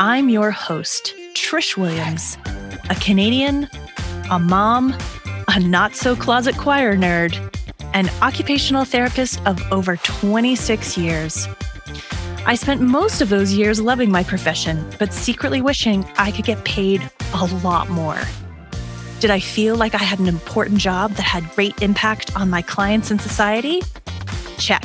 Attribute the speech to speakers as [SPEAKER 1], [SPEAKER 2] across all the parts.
[SPEAKER 1] I'm your host, Trish Williams, a Canadian, a mom, a not so closet choir nerd, an occupational therapist of over 26 years. I spent most of those years loving my profession, but secretly wishing I could get paid a lot more. Did I feel like I had an important job that had great impact on my clients and society? Check.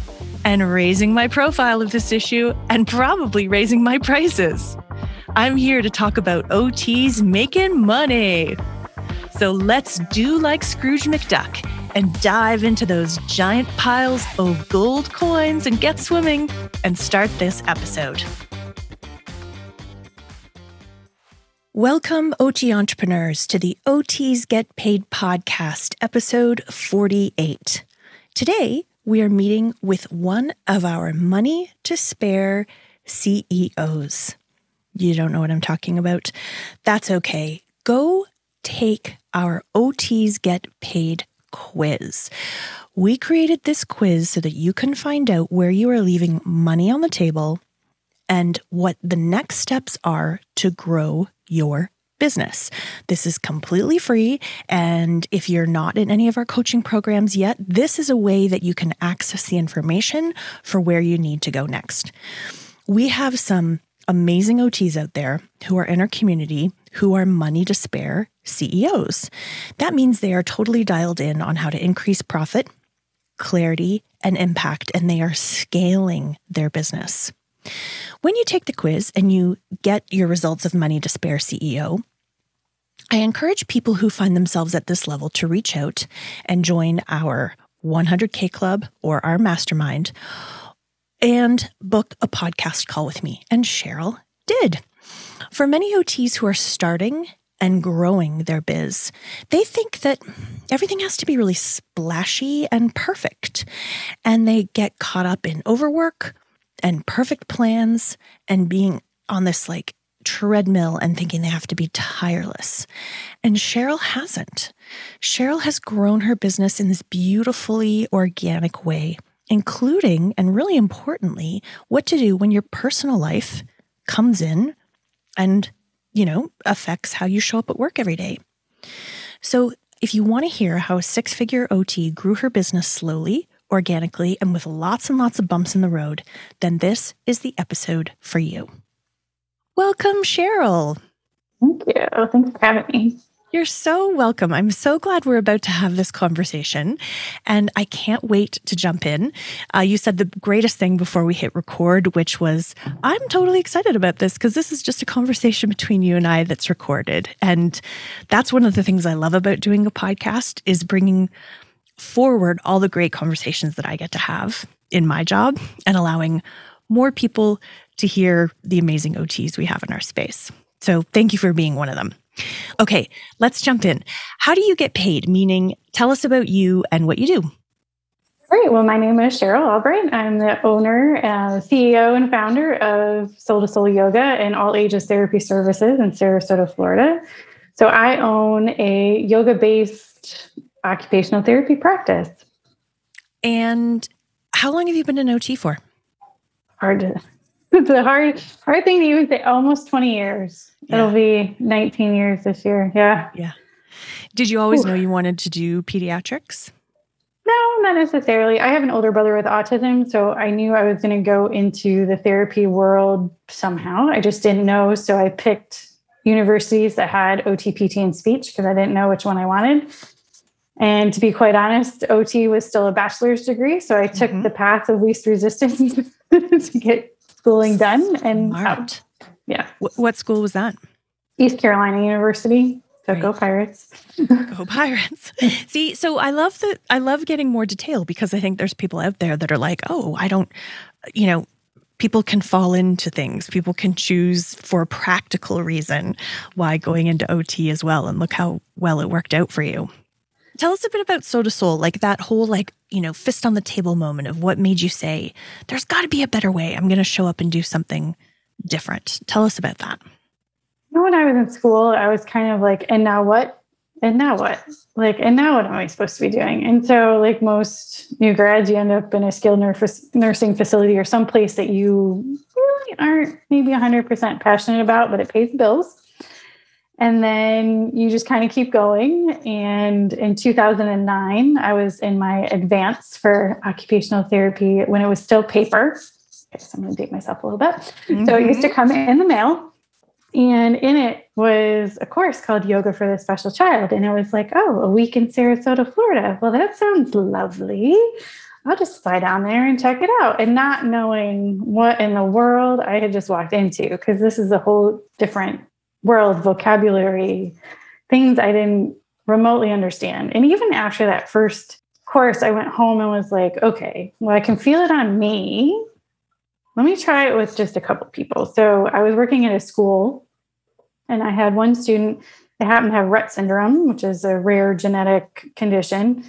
[SPEAKER 1] and raising my profile of this issue and probably raising my prices. I'm here to talk about OTs making money. So let's do like Scrooge McDuck and dive into those giant piles of gold coins and get swimming and start this episode. Welcome, OT entrepreneurs, to the OTs Get Paid podcast, episode 48. Today, we are meeting with one of our money to spare CEOs. You don't know what I'm talking about? That's okay. Go take our OTs Get Paid quiz. We created this quiz so that you can find out where you are leaving money on the table and what the next steps are to grow your business. This is completely free. And if you're not in any of our coaching programs yet, this is a way that you can access the information for where you need to go next. We have some amazing OTs out there who are in our community who are money to spare CEOs. That means they are totally dialed in on how to increase profit, clarity, and impact, and they are scaling their business. When you take the quiz and you get your results of Money to Spare CEO, I encourage people who find themselves at this level to reach out and join our 100K Club or our mastermind and book a podcast call with me. And Cheryl did. For many OTs who are starting and growing their biz, they think that everything has to be really splashy and perfect. And they get caught up in overwork and perfect plans and being on this like treadmill and thinking they have to be tireless. And Cheryl hasn't. Cheryl has grown her business in this beautifully organic way, including, and really importantly, what to do when your personal life comes in and, you know, affects how you show up at work every day. So, if you want to hear how a six figure OT grew her business slowly, organically, and with lots and lots of bumps in the road, then this is the episode for you. Welcome, Cheryl.
[SPEAKER 2] Thank you. Thanks for having me.
[SPEAKER 1] You're so welcome. I'm so glad we're about to have this conversation, and I can't wait to jump in. Uh, you said the greatest thing before we hit record, which was, I'm totally excited about this because this is just a conversation between you and I that's recorded. And that's one of the things I love about doing a podcast is bringing forward all the great conversations that I get to have in my job and allowing more people to hear the amazing OTs we have in our space. So thank you for being one of them. Okay, let's jump in. How do you get paid? Meaning, tell us about you and what you do.
[SPEAKER 2] Great. Well, my name is Cheryl Albright. I'm the owner, uh, CEO, and founder of Soul to Soul Yoga and All Ages Therapy Services in Sarasota, Florida. So I own a yoga based occupational therapy practice.
[SPEAKER 1] And how long have you been an OT for?
[SPEAKER 2] Hard to it's a hard hard thing to even say. Almost 20 years. Yeah. It'll be 19 years this year. Yeah.
[SPEAKER 1] Yeah. Did you always Ooh. know you wanted to do pediatrics?
[SPEAKER 2] No, not necessarily. I have an older brother with autism, so I knew I was going to go into the therapy world somehow. I just didn't know, so I picked universities that had OT, PT, and speech because I didn't know which one I wanted. And to be quite honest, OT was still a bachelor's degree, so I took mm-hmm. the path of least resistance to get schooling done. And
[SPEAKER 1] Smart.
[SPEAKER 2] yeah,
[SPEAKER 1] what school was that?
[SPEAKER 2] East Carolina University. So go Pirates.
[SPEAKER 1] go Pirates. See, so I love that I love getting more detail because I think there's people out there that are like, "Oh, I don't you know, people can fall into things. People can choose for a practical reason why going into OT as well and look how well it worked out for you." Tell us a bit about to Soul, like that whole like, you know, fist on the table moment of what made you say, there's got to be a better way. I'm going to show up and do something different. Tell us about that You know,
[SPEAKER 2] when I was in school, I was kind of like, and now what? And now what? Like, and now what am I supposed to be doing? And so, like most new grads, you end up in a skilled nursing facility or some place that you really aren't maybe 100% passionate about, but it pays the bills. And then you just kind of keep going. And in 2009, I was in my advance for occupational therapy when it was still paper. Okay, so I'm going to date myself a little bit. Mm-hmm. So it used to mm-hmm. come in the mail and in it was a course called Yoga for the Special Child. And it was like, oh, a week in Sarasota, Florida. Well, that sounds lovely. I'll just fly down there and check it out. And not knowing what in the world I had just walked into, because this is a whole different world, vocabulary, things I didn't remotely understand. And even after that first course, I went home and was like, okay, well, I can feel it on me let me try it with just a couple people. So I was working at a school and I had one student that happened to have Rett syndrome, which is a rare genetic condition.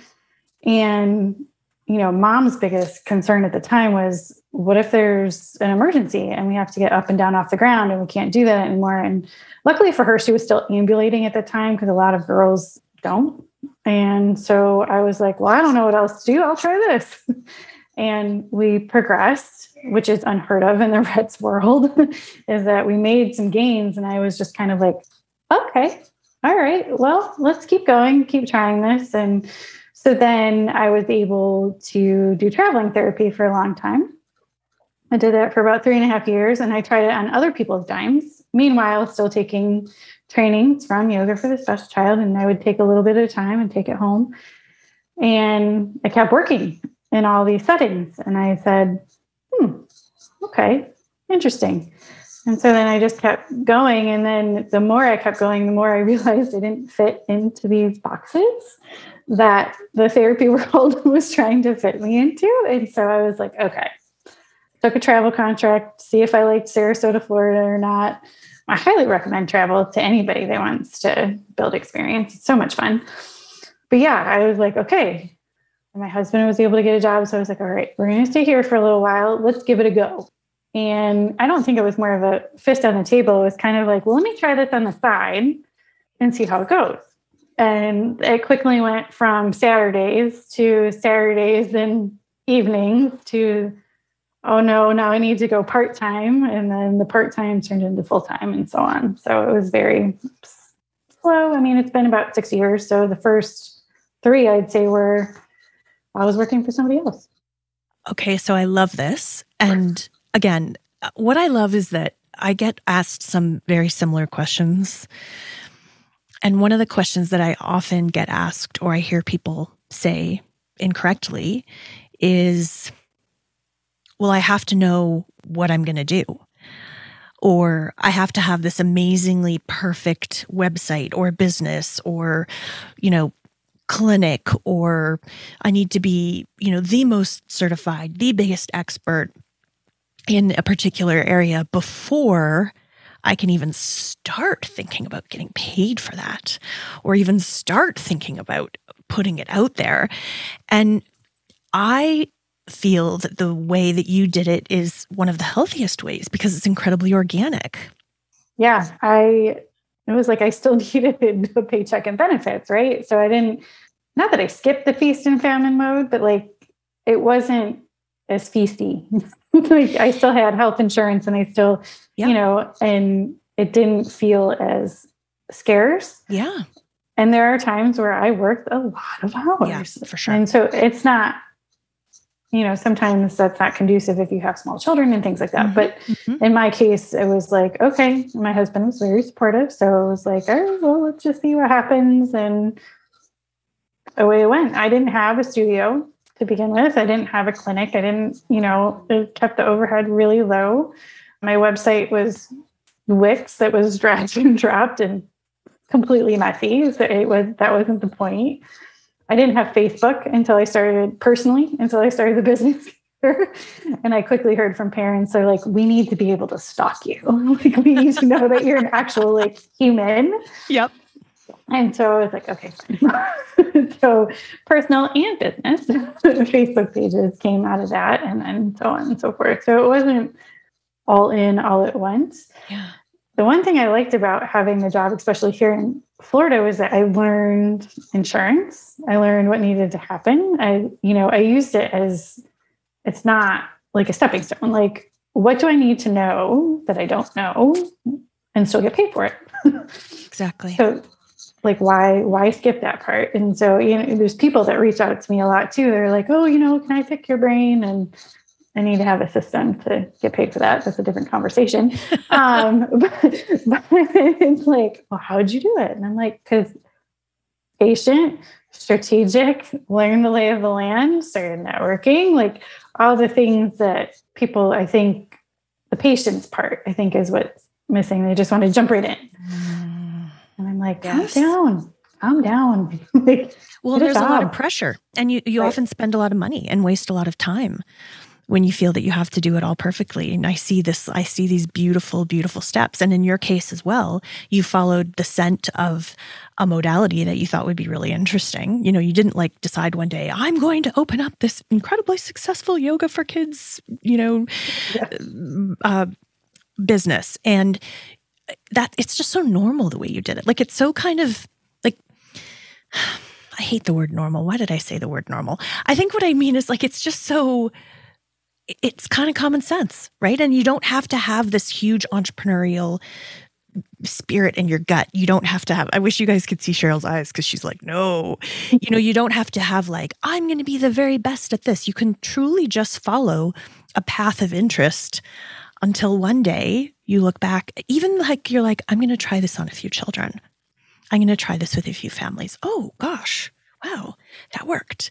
[SPEAKER 2] And, you know, mom's biggest concern at the time was what if there's an emergency and we have to get up and down off the ground and we can't do that anymore? And luckily for her, she was still ambulating at the time because a lot of girls don't. And so I was like, well, I don't know what else to do. I'll try this. and we progressed which is unheard of in the Rett's world, is that we made some gains. And I was just kind of like, okay, all right, well, let's keep going, keep trying this. And so then I was able to do traveling therapy for a long time. I did that for about three and a half years and I tried it on other people's dimes. Meanwhile, still taking trainings from Yoga for the Special Child. And I would take a little bit of time and take it home. And I kept working in all these settings. And I said, hmm, okay, interesting. And so then I just kept going. And then the more I kept going, the more I realized I didn't fit into these boxes that the therapy world was trying to fit me into. And so I was like, okay, took a travel contract, see if I liked Sarasota, Florida or not. I highly recommend travel to anybody that wants to build experience. It's so much fun. But yeah, I was like, okay, my husband was able to get a job. So I was like, all right, we're going to stay here for a little while. Let's give it a go. And I don't think it was more of a fist on the table. It was kind of like, well, let me try this on the side and see how it goes. And it quickly went from Saturdays to Saturdays and evenings to, oh no, now I need to go part time. And then the part time turned into full time and so on. So it was very slow. I mean, it's been about six years. So the first three, I'd say, were I was working for somebody else.
[SPEAKER 1] Okay, so I love this. And again, what I love is that I get asked some very similar questions. And one of the questions that I often get asked, or I hear people say incorrectly, is Well, I have to know what I'm going to do. Or I have to have this amazingly perfect website or business or, you know, clinic or I need to be, you know, the most certified, the biggest expert in a particular area before I can even start thinking about getting paid for that or even start thinking about putting it out there. And I feel that the way that you did it is one of the healthiest ways because it's incredibly organic.
[SPEAKER 2] Yeah, I it was like I still needed a paycheck and benefits, right? So I didn't not that I skipped the feast and famine mode, but like it wasn't as feasty. like I still had health insurance and I still, you know, and it didn't feel as scarce.
[SPEAKER 1] Yeah.
[SPEAKER 2] and there are times where I worked a lot of hours.
[SPEAKER 1] Yeah, for sure.
[SPEAKER 2] And so it's not, you know, sometimes that's not conducive if you have small children and things like that.
[SPEAKER 1] Mhm,
[SPEAKER 2] But
[SPEAKER 1] mhm.
[SPEAKER 2] in my case, it was like, okay, my husband was very supportive. So it was like, right, well, let's just see what happens. And away it went. I didn't have a studio to begin with. I didn't have a clinic. I didn't, you know, kept the overhead really low. My website was Wix that was dragged and dropped and completely messy. So it was that wasn't the point. I didn't have Facebook until I started personally, until I started the business. and I quickly heard from parents, they're like, we need to be able to stalk you. like we need to know that you're an actual like human.
[SPEAKER 1] Yep.
[SPEAKER 2] And so I was like, okay. so personal and business Facebook pages came out of that and then so on and so forth. So it wasn't all in all at once.
[SPEAKER 1] Yeah.
[SPEAKER 2] The one thing I liked about having the job, especially here in Florida, was that I learned insurance. I learned what needed to happen. I, you know, I used it as it's not like a stepping stone. Like, what do I need to know that I don't know and still get paid for it?
[SPEAKER 1] Exactly.
[SPEAKER 2] so like why why skip that part? And so you know there's people that reach out to me a lot too. They're like oh you know can i pick your brain? And i need to have a system to get paid for that. That's a different conversation. Um but, but it's like well how'd you do it? And i'm like because patient strategic learn the lay of the land started networking like all the things that people i think the patient's part i think is what's missing. They just want to jump right in.
[SPEAKER 1] Mm.
[SPEAKER 2] And I'm like, calm down, calm down. like,
[SPEAKER 1] Well,
[SPEAKER 2] Get a
[SPEAKER 1] there's a lot of pressure, and you, you
[SPEAKER 2] Right.
[SPEAKER 1] often spend a lot of money and waste a lot of time when you feel that you have to do it all perfectly. And I see this, I see these beautiful, beautiful steps. And in your case as well, you followed the scent of a modality that you thought would be really interesting. You know, you didn't like decide one day, I'm going to open up this incredibly successful yoga for kids, you know, uh, business. And that it's just so normal the way you did it. Like it's so kind of like I hate the word normal. Why did I say the word normal? I think what I mean is like it's just so it's kind of common sense, right? And you don't have to have this huge entrepreneurial spirit in your gut. You don't have to have I wish you guys could see Cheryl's eyes cuz she's like, "No." you know, you don't have to have like I'm going to be the very best at this. You can truly just follow a path of interest until one day you look back, even like you're like, I'm going to try this on a few children. I'm going to try this with a few families. Oh gosh, wow, that worked.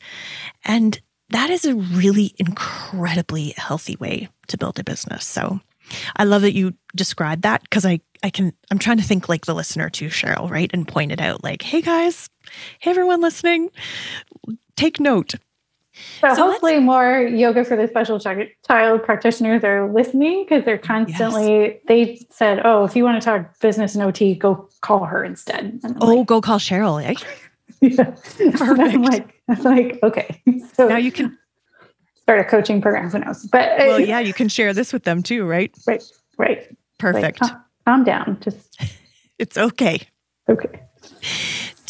[SPEAKER 1] And that is a really incredibly healthy way to build a business. So I love that you described that because I, I can, I'm trying to think like the listener too, Cheryl, right? And point it out like, hey guys, hey everyone listening, take note.
[SPEAKER 2] So,
[SPEAKER 1] let's-
[SPEAKER 2] hopefully, more yoga for the special child practitioners are listening because they're constantly. They said, "Oh, if you want to talk business and OT, go call her instead."
[SPEAKER 1] Oh,
[SPEAKER 2] like,
[SPEAKER 1] go call Cheryl. Eh?
[SPEAKER 2] yeah.
[SPEAKER 1] Perfect.
[SPEAKER 2] I'm like, I'm like, okay, so
[SPEAKER 1] Now you can,
[SPEAKER 2] start a coaching program. Who knows? But uh,
[SPEAKER 1] well, yeah, you can share this with them too, right?
[SPEAKER 2] right, right. Like,
[SPEAKER 1] Perfect.
[SPEAKER 2] calm, calm down. Just
[SPEAKER 1] It's okay.
[SPEAKER 2] okay.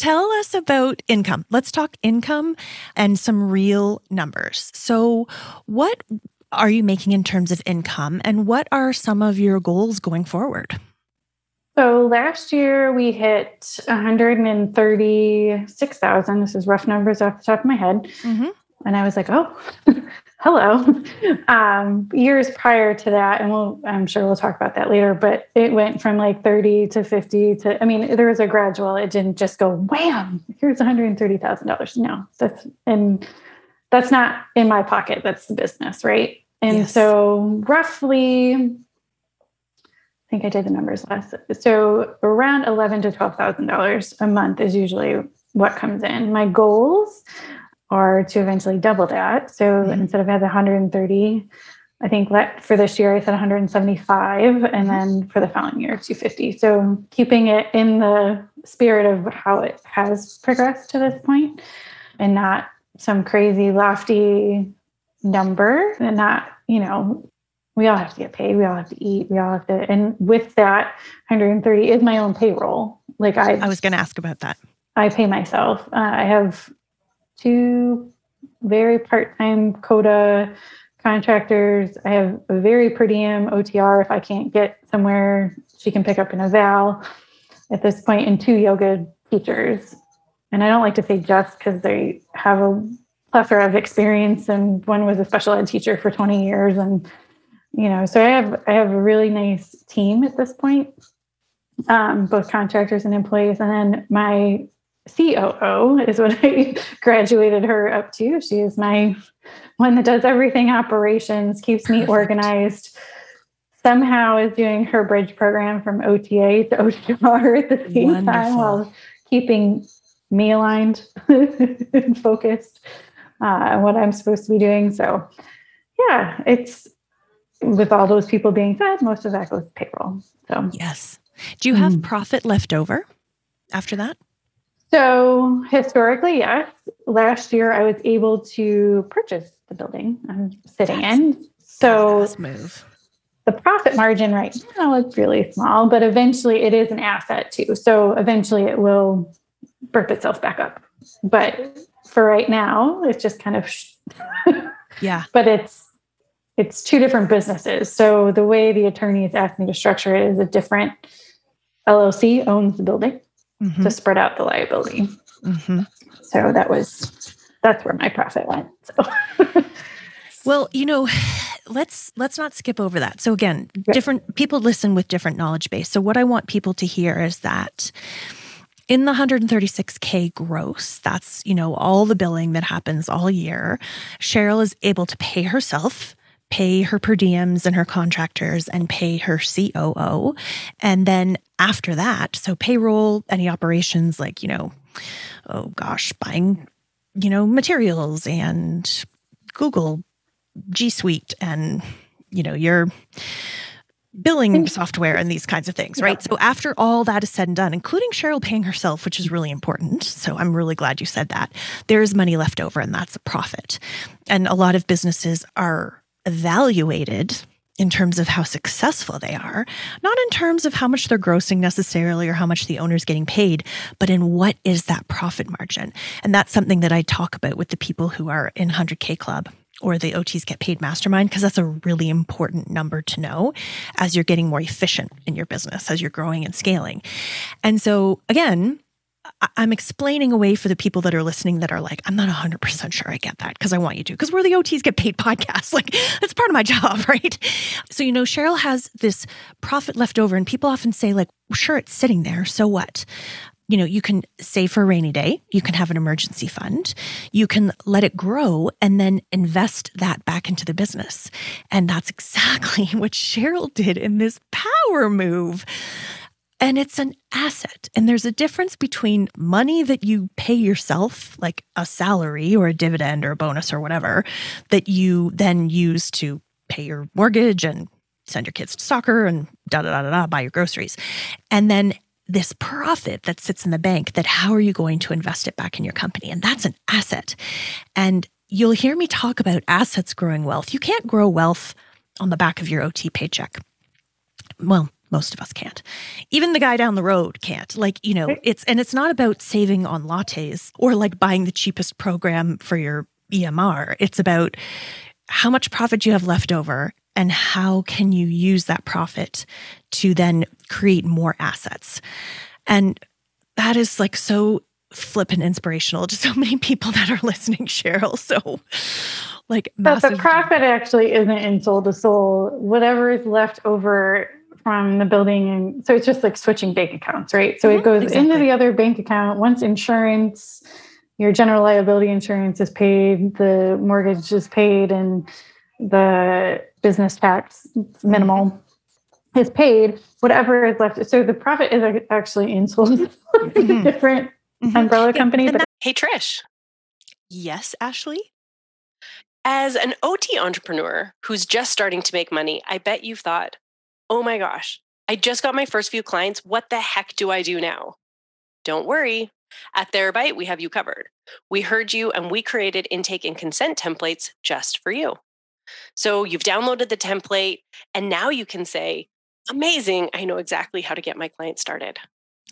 [SPEAKER 1] Tell us about income. Let's talk income and some real numbers. So, what are you making in terms of income, and what are some of your goals going forward?
[SPEAKER 2] So last year we hit 136,000. This is rough numbers off the top of my head.
[SPEAKER 1] Mm-hmm.
[SPEAKER 2] And I was like, oh, hello. Um, years prior to that, and we'll, I'm sure we'll talk about that later, but it went from like 30 to 50 to, I mean, there was a gradual, it didn't just go wham, here's $130,000. No, that's, and that's not in my pocket. That's the business, right? And
[SPEAKER 1] Yes.
[SPEAKER 2] so roughly, I think I did the numbers last. So around eleven to twelve thousand dollars a month is usually what comes in. My goals are to eventually double that. So
[SPEAKER 1] Mhm.
[SPEAKER 2] instead of having 130, I think let, for this year I said 175, and
[SPEAKER 1] Mhm.
[SPEAKER 2] then for the following year 250. So keeping it in the spirit of how it has progressed to this point, and not some crazy lofty number, and not you know we all have to get paid. We all have to eat. We all have to, and with that, 130 is my own payroll. Like I,
[SPEAKER 1] I was going to ask about that.
[SPEAKER 2] I pay myself. Uh, I have two very part-time COTA contractors. I have a very per diem OTR. If I can't get somewhere, she can pick up an eval at this point, and two yoga teachers. and I don't like to say just because they have a plethora of experience, and one was a special ed teacher for 20 years, and you know, so I have I have a really nice team at this point, um, both contractors and employees, and then my COO is what I graduated her up to. She is my one that does everything operations, keeps me organized. Somehow is doing her bridge program from OTA to OTR at the same Wonderful. time while keeping me aligned and focused uh, on what I'm supposed to be doing. So, yeah, it's with all those people being fed, most of that goes to payroll. So,
[SPEAKER 1] yes. Do you have mm. profit left over after that?
[SPEAKER 2] So historically, yes. Last year, I was able to purchase the building I'm sitting That's in. So. The profit margin right now is really small, but eventually it is an asset too. So eventually it will burp itself back up. But for right now, it's just kind of
[SPEAKER 1] yeah.
[SPEAKER 2] But it's it's two different businesses. So the way the attorneys asked me to structure it is a different LLC owns the building mm-hmm. to spread out the liability. Mm-hmm. So that was that's where my profit went. So
[SPEAKER 1] Well, you know, let's let's not skip over that. So again, different people listen with different knowledge base. So what I want people to hear is that in the 136k gross, that's, you know, all the billing that happens all year, Cheryl is able to pay herself pay her per diems and her contractors and pay her COO. And then after that, so payroll, any operations like, you know, oh gosh, buying, you know, materials and Google G Suite and, you know, your billing mm. software and these kinds of things, right? So after all that is said and done, including Cheryl paying herself, which is really important. So I'm really glad you said that. There's money left over and that's a profit. And a lot of businesses are evaluated in terms of how successful they are, not in terms of how much they're grossing necessarily or how much the owner's getting paid, but in what is that profit margin. And that's something that I talk about with the people who are in 100K Club or the OTs get paid mastermind, because that's a really important number to know as you're getting more efficient in your business, as you're growing and scaling. And so, again, I'm explaining away for the people that are listening that are like, I'm not 100% sure I get that because I want you to, because we're the OTs get paid podcasts. Like, that's part of my job, right? So, you know, Cheryl has this profit left over, and people often say, like, sure, it's sitting there. So what? You know, you can save for a rainy day, you can have an emergency fund, you can let it grow and then invest that back into the business. And that's exactly what Cheryl did in this power move. And it's an asset. And there's a difference between money that you pay yourself, like a salary or a dividend or a bonus or whatever, that you then use to pay your mortgage and send your kids to soccer and da da da da da, buy your groceries. And then this profit that sits in the bank that how are you going to invest it back in your company? And that's an asset. And you'll hear me talk about assets growing wealth. You can't grow wealth on the back of your OT paycheck. Well, most of us can't. Even the guy down the road can't. Like, you know, it's, and it's not about saving on lattes or like buying the cheapest program for your EMR. It's about how much profit you have left over and how can you use that profit to then create more assets. And that is like so flippant inspirational to so many people that are listening, Cheryl. So, like,
[SPEAKER 2] massive- but the profit actually isn't in soul to soul. Whatever is left over from the building and so it's just like switching bank accounts right so mm-hmm, it goes exactly. into the other bank account once insurance your general liability insurance is paid the mortgage is paid and the business tax minimal mm-hmm. is paid whatever is left so the profit is actually in mm-hmm. different mm-hmm. umbrella company but
[SPEAKER 3] that, hey trish
[SPEAKER 1] yes ashley
[SPEAKER 3] as an OT entrepreneur who's just starting to make money, I bet you've thought, oh my gosh, I just got my first few clients. What the heck do I do now? Don't worry. At Therabyte, we have you covered. We heard you and we created intake and consent templates just for you. So you've downloaded the template and now you can say, amazing, I know exactly how to get my client started.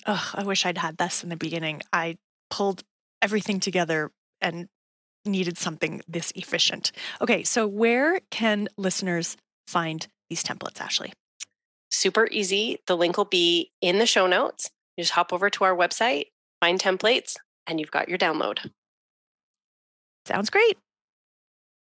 [SPEAKER 1] Oh, I wish I'd had this in the beginning. I pulled everything together and needed something this efficient. Okay, so where can listeners find these templates, Ashley?
[SPEAKER 3] Super easy. The link will be in the show notes. You just hop over to our website, find templates, and you've got your download.
[SPEAKER 1] Sounds great.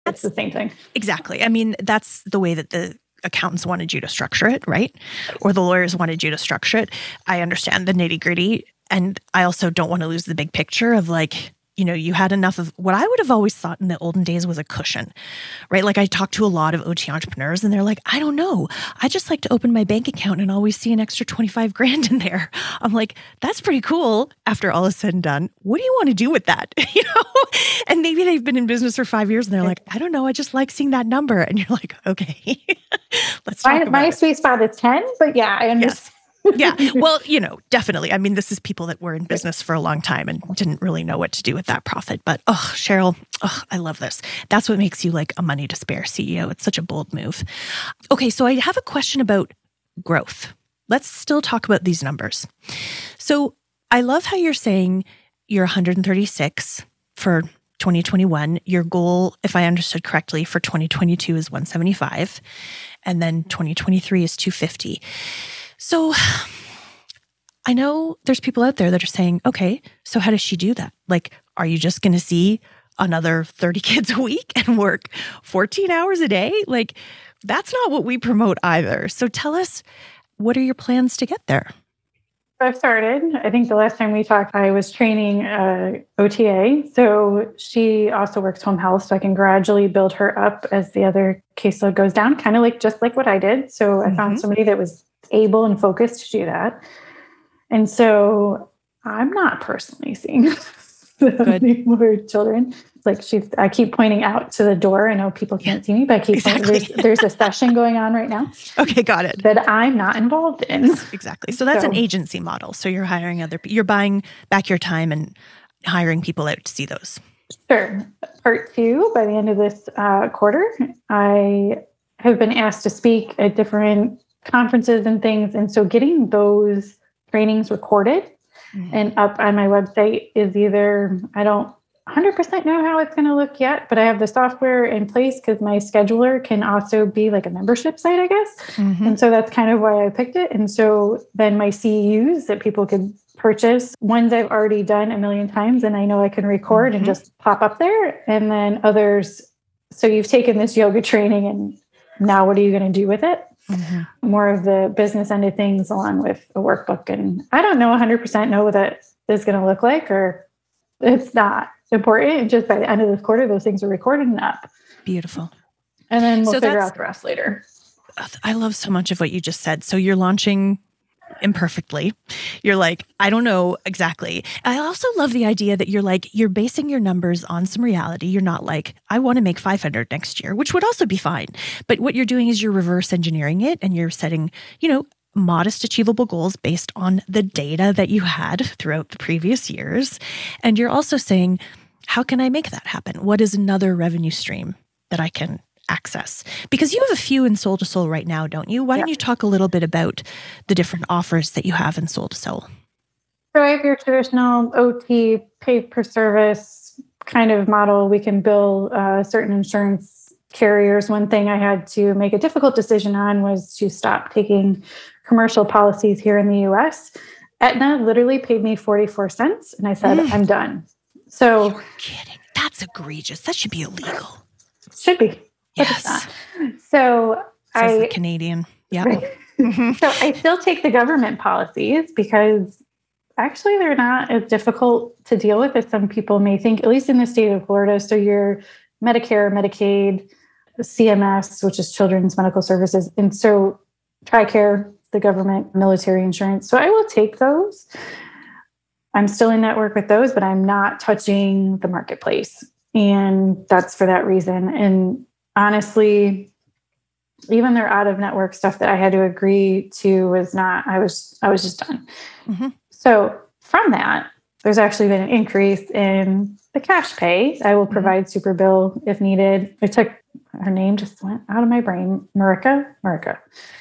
[SPEAKER 2] It's the same thing.
[SPEAKER 1] Exactly. I mean, that's the way that the accountants wanted you to structure it, right? Or the lawyers wanted you to structure it. I understand the nitty gritty. And I also don't want to lose the big picture of like, you know, you had enough of what I would have always thought in the olden days was a cushion, right? Like I talk to a lot of OT entrepreneurs and they're like, I don't know. I just like to open my bank account and always see an extra 25 grand in there. I'm like, that's pretty cool after all is said and done. What do you want to do with that? you know? And maybe they've been in business for five years and they're like, I don't know. I just like seeing that number. And you're like, okay, let's talk
[SPEAKER 2] My,
[SPEAKER 1] about
[SPEAKER 2] my sweet spot is 10, but yeah, I understand.
[SPEAKER 1] Yeah. Well, you know, definitely. I mean, this is people that were in business for a long time and didn't really know what to do with that profit. But oh, Cheryl, oh, I love this. That's what makes you like a money to spare CEO. It's such a bold move. Okay, so I have a question about growth. Let's still talk about these numbers. So I love how you're saying you're 136 for 2021. Your goal, if I understood correctly, for 2022 is 175. And then 2023 is 250. So I know there's people out there that are saying, okay, so how does she do that? Like, are you just going to see another 30 kids a week and work 14 hours a day? Like, that's not what we promote either. So tell us, what are your plans to get there?
[SPEAKER 2] I've started. I think the last time we talked, I was training uh, OTA. So she also works home health. So I can gradually build her up as the other caseload goes down, kind of like just like what I did. So I
[SPEAKER 1] Mhm.
[SPEAKER 2] found somebody that was able and focused to do that. And so I'm not personally seeing any more children. Like she's, I keep pointing out to the door. I know people can't see me, but I keep pointing, there's, there's a session going on right now
[SPEAKER 1] Okay, got it.
[SPEAKER 2] that I'm not involved in.
[SPEAKER 1] Exactly. So that's an agency model. So you're hiring other, you're buying back your time and hiring people out to see those.
[SPEAKER 2] Sure. Part two, by the end of this uh, quarter, I have been asked to speak at different conferences and things. And so getting those trainings recorded
[SPEAKER 1] Mhm.
[SPEAKER 2] and up on my website is either, I don't 100% know how it's going to look yet, but I have the software in place because my scheduler can also be like a membership site, I guess.
[SPEAKER 1] Mhm.
[SPEAKER 2] And so that's kind of why I picked it. And so then my CEUs that people could purchase, ones I've already done a million times and I know I can record
[SPEAKER 1] Mhm.
[SPEAKER 2] and just pop up there. And then others, so you've taken this yoga training and now what are you going to do with it?
[SPEAKER 1] Mhm.
[SPEAKER 2] More of the business end of things along with a workbook. And I don't know 100% know what that is going to look like or it's not important. Just by the end of this quarter, those things are recorded and up.
[SPEAKER 1] Beautiful.
[SPEAKER 2] And then we'll
[SPEAKER 1] So
[SPEAKER 2] figure out the rest later.
[SPEAKER 1] I love so much of what you just said. So you're launching imperfectly. You're like, I don't know exactly. I also love the idea that you're like, you're basing your numbers on some reality. You're not like, I want to make 500 next year, which would also be fine. But what you're doing is you're reverse engineering it and you're setting, you know, modest achievable goals based on the data that you had throughout the previous years. And you're also saying, how can I make that happen? What is another revenue stream that I can access? Because you have a few in Soul to Soul right now, don't you? Why don't you talk a little bit about the different offers that you have in Soul to Soul?
[SPEAKER 2] So I have your traditional OT pay per service kind of model. We can bill uh, certain insurance carriers. One thing I had to make a difficult decision on was to stop taking commercial policies here in the US. Aetna literally paid me 44 cents, and I said,
[SPEAKER 1] Mm.
[SPEAKER 2] I'm done. So
[SPEAKER 1] You're kidding. That's egregious. That should be illegal.
[SPEAKER 2] should be.
[SPEAKER 1] Yes.
[SPEAKER 2] So
[SPEAKER 1] Says the
[SPEAKER 2] I
[SPEAKER 1] Canadian. Yeah.
[SPEAKER 2] Right. So mm-hmm. I still take the government policies because actually they're not as difficult to deal with as some people may think, at least in the state of Florida. So your Medicare, Medicaid, CMS, which is Children's Medical Services, and so TRICARE, the government military insurance. So I will take those. I'm still in network with those, but I'm not touching the marketplace. And that's for that reason. And honestly, even their out of network stuff that I had to agree to was not, I was, I was just done.
[SPEAKER 1] Mhm.
[SPEAKER 2] So from that, there's actually been an increase in the cash pay. I will provide super bill if needed. I took her name just went out of my brain. Marika, Marika.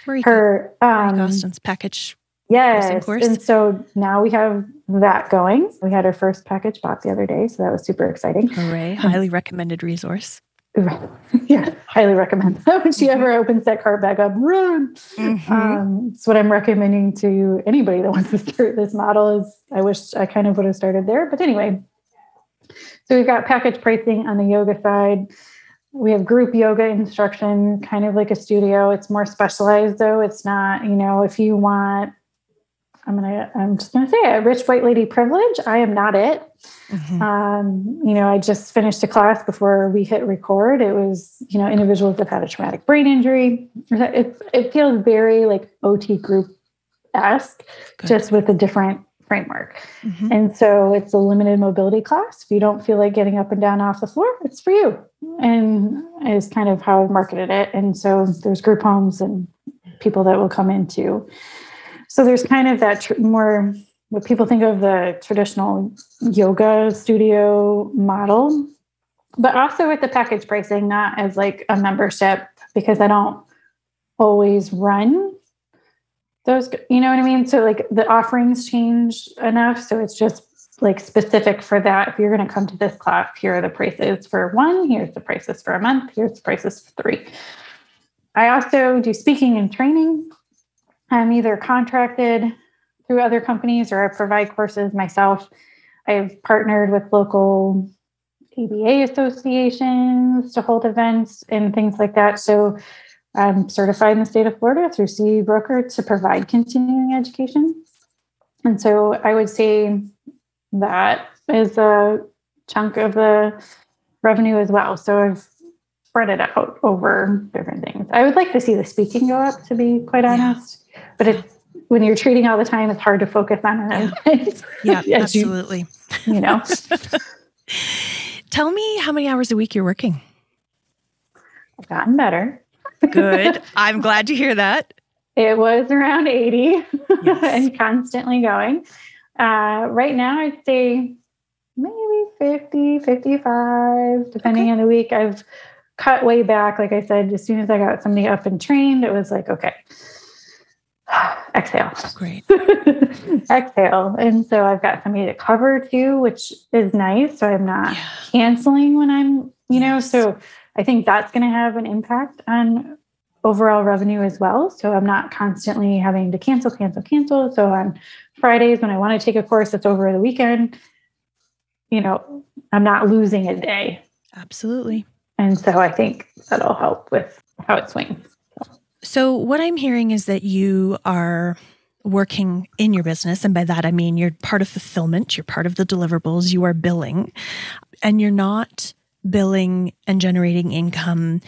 [SPEAKER 1] Marie
[SPEAKER 2] Her um,
[SPEAKER 1] Austin's package.
[SPEAKER 2] Yes. And so now we have that going. We had our first package bought the other day. So that was super exciting.
[SPEAKER 1] Hooray. Highly recommended resource.
[SPEAKER 2] yeah, highly recommend that. When she ever opens that cart back up, run.
[SPEAKER 1] Mhm.
[SPEAKER 2] Um, it's what I'm recommending to anybody that wants to start this model is I wish I kind of would have started there. But anyway, So we've got package pricing on the yoga side. We have group yoga instruction, kind of like a studio. It's more specialized though. It's not, you know, if you want I'm gonna I'm just gonna say it, rich white lady privilege. I am not it. Mm-hmm. Um, you know, I just finished a class before we hit record. It was, you know, individuals that had a traumatic brain injury. It it feels very like OT group esque, just with a different framework. Mm-hmm. And so it's a limited mobility class. If you don't feel like getting up and down off the floor, it's for you. And is kind of how I've marketed it. And so there's group homes and people that will come into so there's kind of that tr- more what people think of the traditional yoga studio model, but also with the package pricing, not as like a membership, because I don't always run those, you know what I mean? So like the offerings change enough. So it's just like specific for that. If you're going to come to this class, here are the prices for one, here's the prices for a month, here's the prices for three. I also do speaking and training. I'm either contracted through other companies or I provide courses myself. I've partnered with local ABA associations to hold events and things like that. So I'm certified in the state of Florida through CE Broker to provide continuing education. And so I would say that is a chunk of the revenue as well. So I've spread it out over different things. I would like to see the speaking go up, to be quite honest but it's when you're treating all the time, it's hard to focus on
[SPEAKER 1] it. Yeah, yeah absolutely.
[SPEAKER 2] You, you know.
[SPEAKER 1] Tell me how many hours a week you're working.
[SPEAKER 2] I've gotten better.
[SPEAKER 1] Good. I'm glad to hear that.
[SPEAKER 2] It was around 80 yes. and constantly going. Uh, right now, I'd say maybe 50, 55, depending okay. on the week. I've cut way back. Like I said, as soon as I got somebody up and trained, it was like, okay, exhale.
[SPEAKER 1] Great.
[SPEAKER 2] exhale. And so I've got somebody to cover too, which is nice. So I'm not yeah. canceling when I'm, you know, yes. so I think that's going to have an impact on overall revenue as well. So I'm not constantly having to cancel, cancel, cancel. So on Fridays when I want to take a course that's over the weekend, you know, I'm not losing a day.
[SPEAKER 1] Absolutely.
[SPEAKER 2] And so I think that'll help with how it swings.
[SPEAKER 1] So, what I'm hearing is that you are working in your business. And by that, I mean you're part of fulfillment, you're part of the deliverables, you are billing, and you're not billing and generating income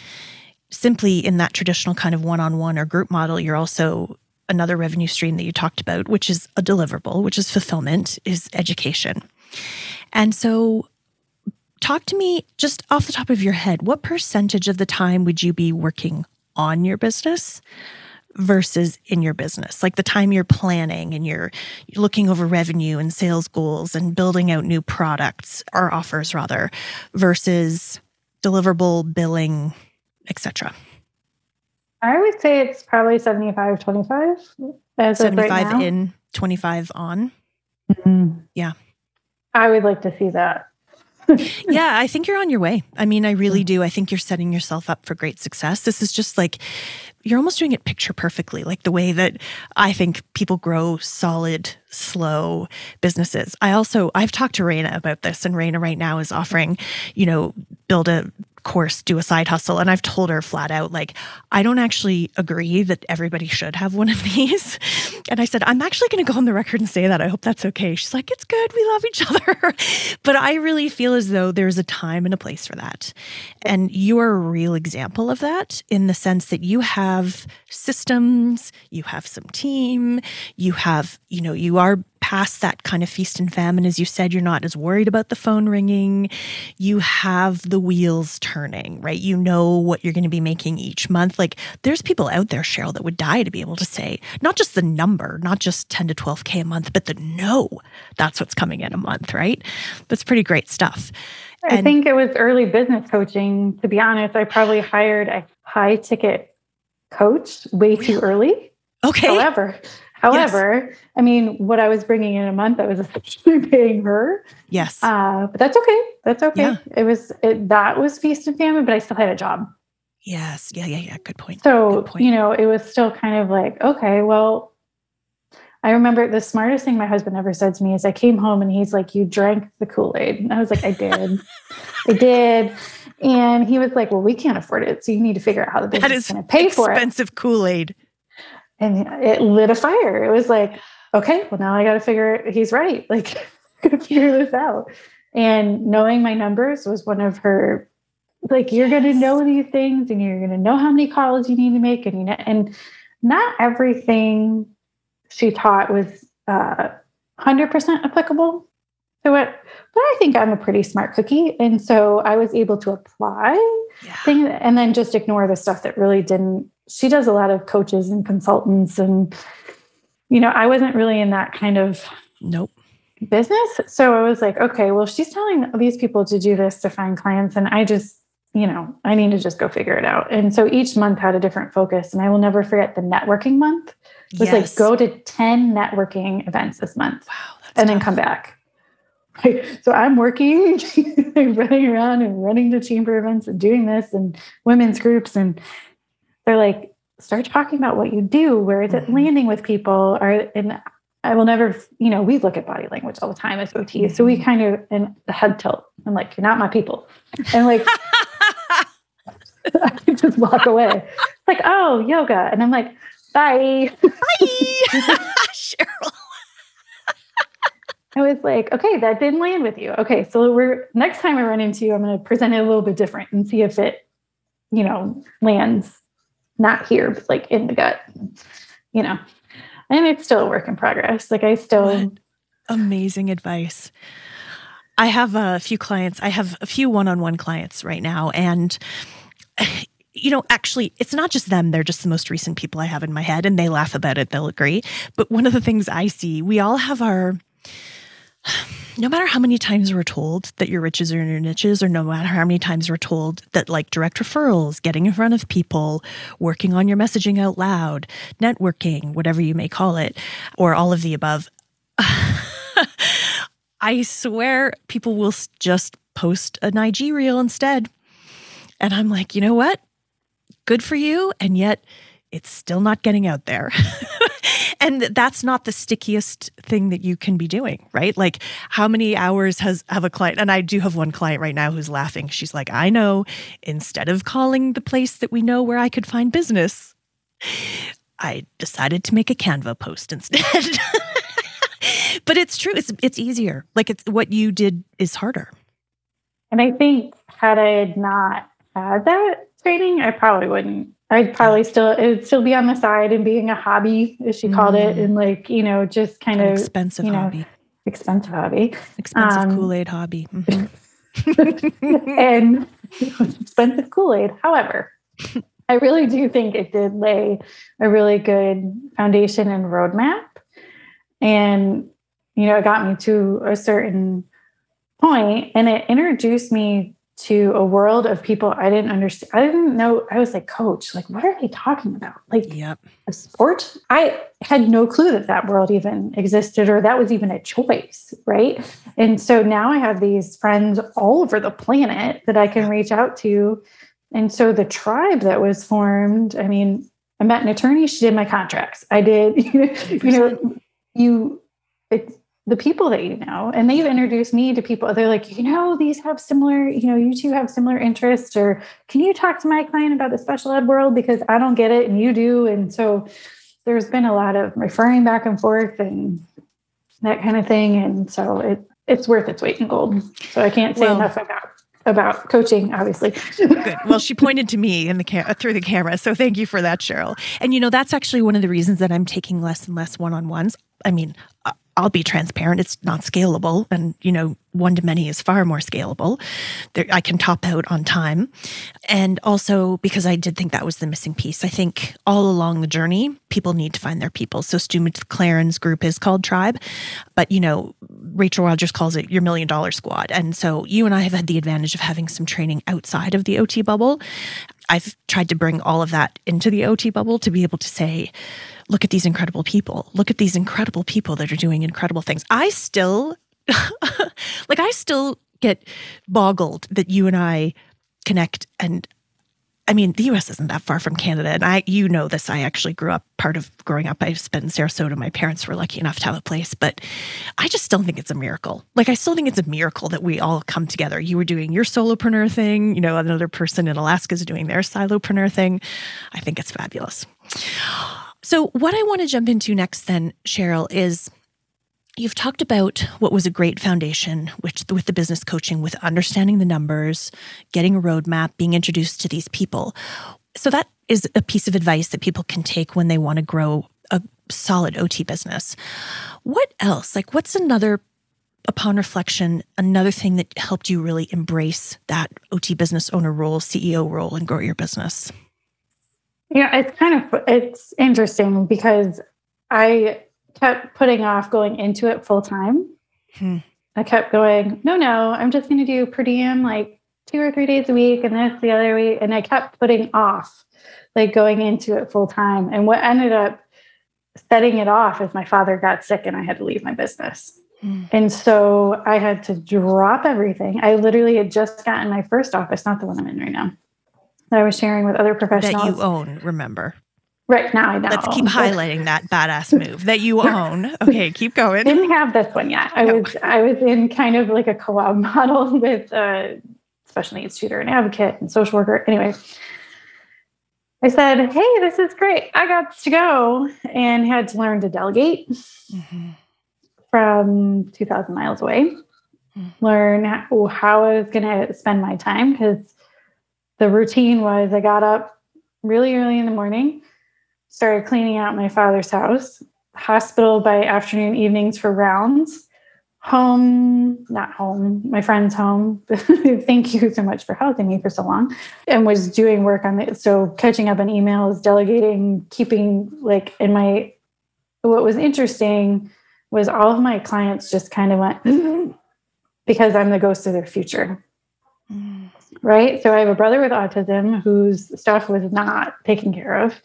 [SPEAKER 1] simply in that traditional kind of one on one or group model. You're also another revenue stream that you talked about, which is a deliverable, which is fulfillment, is education. And so, talk to me just off the top of your head what percentage of the time would you be working on your business versus in your business. Like the time you're planning and you're looking over revenue and sales goals and building out new products or offers rather versus deliverable billing etc
[SPEAKER 2] i would say it's probably 75 25
[SPEAKER 1] as 75 right in 25 on? Mm-hmm. yeah.
[SPEAKER 2] I would like to see that
[SPEAKER 1] yeah, I think you're on your way. I mean, I really do. I think you're setting yourself up for great success. This is just like you're almost doing it picture perfectly, like the way that I think people grow solid, slow businesses. I also I've talked to Raina about this, and Raina right now is offering, you know, build a course do a side hustle. And i've told her flat out like i don't actually agree that everybody should have one of these. And i said i'm actually going to go on the record and say that. I hope that's okay. She's like it's good. We love each other. But i really feel as though there's a time and a place for that. And you are a real example of that in the sense that you have systems you have some team you have you know you are past that kind of feast and famine. As you said, you're not as worried about the phone ringing. You have the wheels turning, right? You know what you're going to be making each month. Like there's people out there, Cheryl, that would die to be able to say not just the number, not just 10 to 12K a month, but the no, that's what's coming in a month, right? That's pretty great stuff.
[SPEAKER 2] I and, think it was early business coaching. To be honest, I probably hired a high ticket coach way really? too early.
[SPEAKER 1] Okay.
[SPEAKER 2] However, However, yes. I mean, what I was bringing in a month, I was essentially paying her.
[SPEAKER 1] Yes.
[SPEAKER 2] Uh, but that's okay. That's okay. Yeah. It was it, that was feast and famine, but I still had a job.
[SPEAKER 1] Yes. Yeah. Yeah. Yeah. Good point.
[SPEAKER 2] So
[SPEAKER 1] Good point.
[SPEAKER 2] you know, it was still kind of like, okay, well, I remember the smartest thing my husband ever said to me is I came home and he's like, You drank the Kool Aid. And I was like, I did. I did. And he was like, Well, we can't afford it. So you need to figure out how the business is going to pay for it.
[SPEAKER 1] Expensive Kool Aid.
[SPEAKER 2] And it lit a fire. It was like, Okay, well, now I got to figure it. He's right. Like, figure this out. And knowing my numbers was one of her, like, you're going to know these things and you're going to know how many calls you need to make. And, you know, and not everything she taught was uh, 100% applicable to it. But I think I'm a pretty smart cookie. And so I was able to apply yeah. things and then just ignore the stuff that really didn't. She does a lot of coaches and consultants. And, you know, I wasn't really in that kind of
[SPEAKER 1] nope
[SPEAKER 2] business. So I was like, okay, well, she's telling these people to do this to find clients. And I just, you know, I need to just go figure it out. And so each month had a different focus. And I will never forget the networking month. It was yes. like go to 10 networking events this month. Wow, and tough. then come back. So I'm working, running around and running the chamber events and doing this and women's groups. And they're like, start talking about what you do. Where is it mm-hmm. landing with people? Are and I will never, you know, we look at body language all the time as OT. So we mm-hmm. kind of and the head tilt. I'm like, you're not my people. And like I can just walk away. It's like, oh, yoga. And I'm like, bye.
[SPEAKER 1] Bye. Cheryl.
[SPEAKER 2] I was like, okay, that didn't land with you. Okay, so we're next time I run into you, I'm going to present it a little bit different and see if it, you know, lands not here, but like in the gut, you know. And it's still a work in progress. Like I still what
[SPEAKER 1] amazing advice. I have a few clients. I have a few one-on-one clients right now, and you know, actually, it's not just them. They're just the most recent people I have in my head, and they laugh about it. They'll agree. But one of the things I see, we all have our, no matter how many times we're told that your riches are in your niches, or no matter how many times we're told that like direct referrals, getting in front of people, working on your messaging out loud, networking, whatever you may call it, or all of the above. I swear people will just post an IG reel instead. And I'm like, you know what? good for you. And yet it's still not getting out there. and that's not the stickiest thing that you can be doing, right? Like how many hours has have a client and I do have one client right now who's laughing. She's like, "I know instead of calling the place that we know where I could find business, I decided to make a Canva post instead." but it's true. It's it's easier. Like it's what you did is harder.
[SPEAKER 2] And I think had I not had that training, I probably wouldn't. I'd probably still it'd still be on the side and being a hobby, as she called mm. it, and like you know, just kind
[SPEAKER 1] An
[SPEAKER 2] of
[SPEAKER 1] expensive
[SPEAKER 2] you
[SPEAKER 1] know, hobby,
[SPEAKER 2] expensive hobby,
[SPEAKER 1] expensive um, Kool Aid hobby,
[SPEAKER 2] mm-hmm. and expensive Kool Aid. However, I really do think it did lay a really good foundation and roadmap, and you know, it got me to a certain point, and it introduced me to a world of people I didn't understand. I didn't know. I was like, Coach, like, what are they talking about? Like,
[SPEAKER 1] yep.
[SPEAKER 2] a sport? I had no clue that that world even existed or that was even a choice. Right. And so now I have these friends all over the planet that I can reach out to. And so the tribe that was formed, I mean, I met an attorney, she did my contracts. I did, you know, you, it's, the people that you know and they've introduced me to people they're like you know these have similar you know you two have similar interests or can you talk to my client about the special ed world because i don't get it and you do and so there's been a lot of referring back and forth and that kind of thing and so it it's worth its weight in gold so i can't say well, enough about about coaching, obviously.
[SPEAKER 1] Good. Well, she pointed to me in the cam- through the camera, so thank you for that, Cheryl. And you know, that's actually one of the reasons that I'm taking less and less one-on-ones. I mean, uh, I'll be transparent. It's not scalable. And, you know, one to many is far more scalable. There, I can top out on time. And also because I did think that was the missing piece. I think all along the journey, people need to find their people. So Stu McLaren's group is called Tribe. But, you know, Rachel Rogers calls it your million dollar squad. And so you and I have had the advantage of having some training outside of the OT bubble. I've tried to bring all of that into the OT bubble to be able to say, look at these incredible people. Look at these incredible people that are doing incredible things. I still, like, I still get boggled that you and I connect and I mean, the US isn't that far from Canada. And I, you know, this. I actually grew up, part of growing up, I spent in Sarasota. My parents were lucky enough to have a place, but I just still think it's a miracle. Like, I still think it's a miracle that we all come together. You were doing your solopreneur thing, you know, another person in Alaska is doing their solopreneur thing. I think it's fabulous. So, what I want to jump into next, then, Cheryl, is You've talked about what was a great foundation which, with the business coaching, with understanding the numbers, getting a roadmap, being introduced to these people. So, that is a piece of advice that people can take when they want to grow a solid OT business. What else? Like, what's another, upon reflection, another thing that helped you really embrace that OT business owner role, CEO role, and grow your business?
[SPEAKER 2] Yeah, it's kind of it's interesting because I kept putting off going into it full time. Hmm. I kept going, no, no, I'm just going to do per diem like two or three days a week and this the other week. And I kept putting off like going into it full time. And what ended up setting it off is my father got sick and I had to leave my business. Hmm. And so I had to drop everything. I literally had just gotten my first office, not the one I'm in right now. That I was sharing with other professionals.
[SPEAKER 1] That you own, remember?
[SPEAKER 2] Right now, I know.
[SPEAKER 1] Let's keep highlighting that badass move that you own. Okay, keep going.
[SPEAKER 2] Didn't have this one yet. I no. was I was in kind of like a co-op model with a special needs tutor and advocate and social worker. Anyway, I said, "Hey, this is great. I got to go," and had to learn to delegate mm-hmm. from two thousand miles away. Mm-hmm. Learn how, how I was going to spend my time because the routine was I got up really early in the morning started cleaning out my father's house, hospital by afternoon, evenings for rounds, home, not home, my friend's home. Thank you so much for housing me for so long. And was doing work on it. So catching up on emails, delegating, keeping like in my, what was interesting was all of my clients just kind of went, because I'm the ghost of their future. Mm. Right. So I have a brother with autism whose stuff was not taken care of.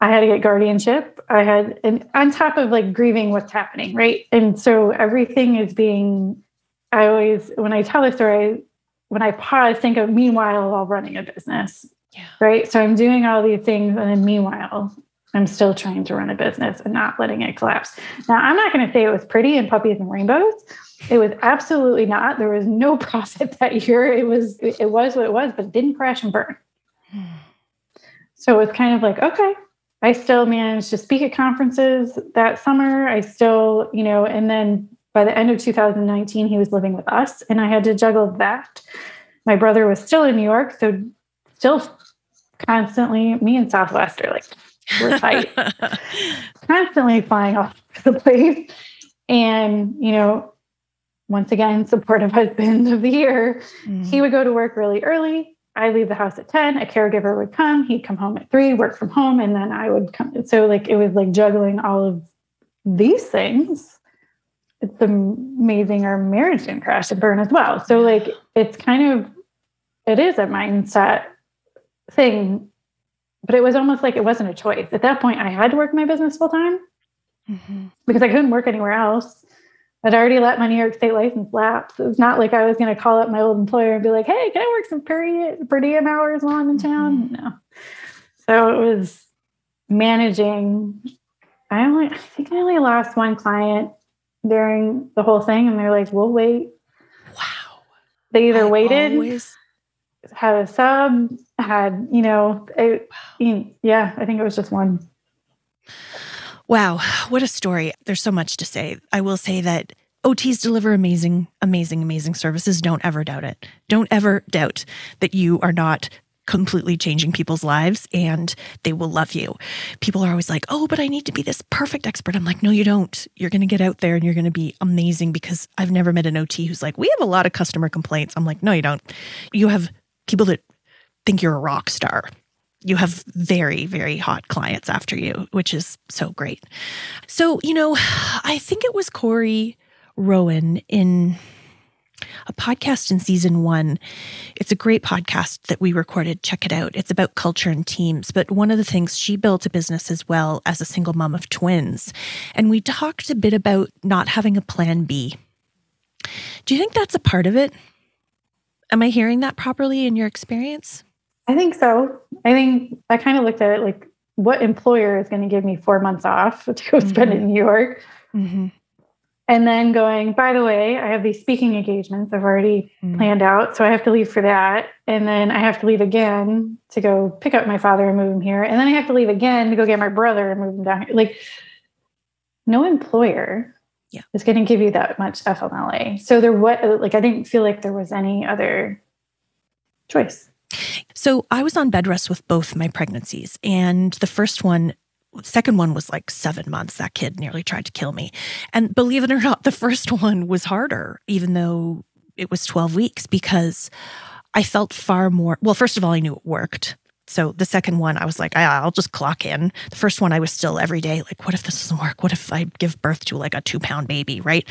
[SPEAKER 2] I had to get guardianship. I had, and on top of like grieving what's happening, right? And so everything is being, I always, when I tell the story, when I pause, think of meanwhile while running a business, yeah. right? So I'm doing all these things, and then meanwhile, I'm still trying to run a business and not letting it collapse. Now, I'm not going to say it was pretty and puppies and rainbows. It was absolutely not. There was no profit that year. It was, it was what it was, but it didn't crash and burn. Hmm. So it was kind of like, okay, I still managed to speak at conferences that summer. I still, you know, and then by the end of 2019, he was living with us, and I had to juggle that. My brother was still in New York, so still constantly, me and Southwest are like, we're tight, constantly flying off the place. And, you know, once again, supportive husband of the year, mm-hmm. he would go to work really early I leave the house at 10, a caregiver would come, he'd come home at three, work from home, and then I would come. So, like, it was like juggling all of these things. It's amazing our marriage didn't crash and burn as well. So, like, it's kind of, it is a mindset thing, but it was almost like it wasn't a choice. At that point, I had to work my business full time mm-hmm. because I couldn't work anywhere else. I'd already let my New York State license lapse. It was not like I was going to call up my old employer and be like, "Hey, can I work some per, per diem hours while I'm in town?" Mm-hmm. No. So it was managing. I only, I think I only lost one client during the whole thing, and they're like, "We'll wait."
[SPEAKER 1] Wow.
[SPEAKER 2] They either I waited, always... had a sub, had you know, it, wow. yeah. I think it was just one.
[SPEAKER 1] Wow, what a story. There's so much to say. I will say that OTs deliver amazing, amazing, amazing services. Don't ever doubt it. Don't ever doubt that you are not completely changing people's lives and they will love you. People are always like, oh, but I need to be this perfect expert. I'm like, no, you don't. You're going to get out there and you're going to be amazing because I've never met an OT who's like, we have a lot of customer complaints. I'm like, no, you don't. You have people that think you're a rock star you have very, very hot clients after you, which is so great. So, you know, I think it was Corey Rowan in a podcast in season one. It's a great podcast that we recorded. Check it out. It's about culture and teams. But one of the things she built a business as well as a single mom of twins. And we talked a bit about not having a plan B. Do you think that's a part of it? Am I hearing that properly in your experience?
[SPEAKER 2] I think so. I think I kind of looked at it like what employer is going to give me four months off to go spend
[SPEAKER 1] Mhm.
[SPEAKER 2] in New York?
[SPEAKER 1] Mm-hmm.
[SPEAKER 2] And then going, by the way, I have these speaking engagements I've already
[SPEAKER 1] Mm.
[SPEAKER 2] planned out. So I have to leave for that. And then I have to leave again to go pick up my father and move him here. And then I have to leave again to go get my brother and move him down here. Like, no employer
[SPEAKER 1] Yeah.
[SPEAKER 2] is going to give you that much FMLA. So there was, like, I didn't feel like there was any other choice.
[SPEAKER 1] So I was on bed rest with both my pregnancies, and the first one, second one was like seven months. That kid nearly tried to kill me, and believe it or not, the first one was harder, even though it was twelve weeks, because I felt far more. Well, first of all, I knew it worked. So the second one, I was like, I- I'll just clock in. The first one, I was still every day like, what if this doesn't work? What if I give birth to like a two pound baby, right?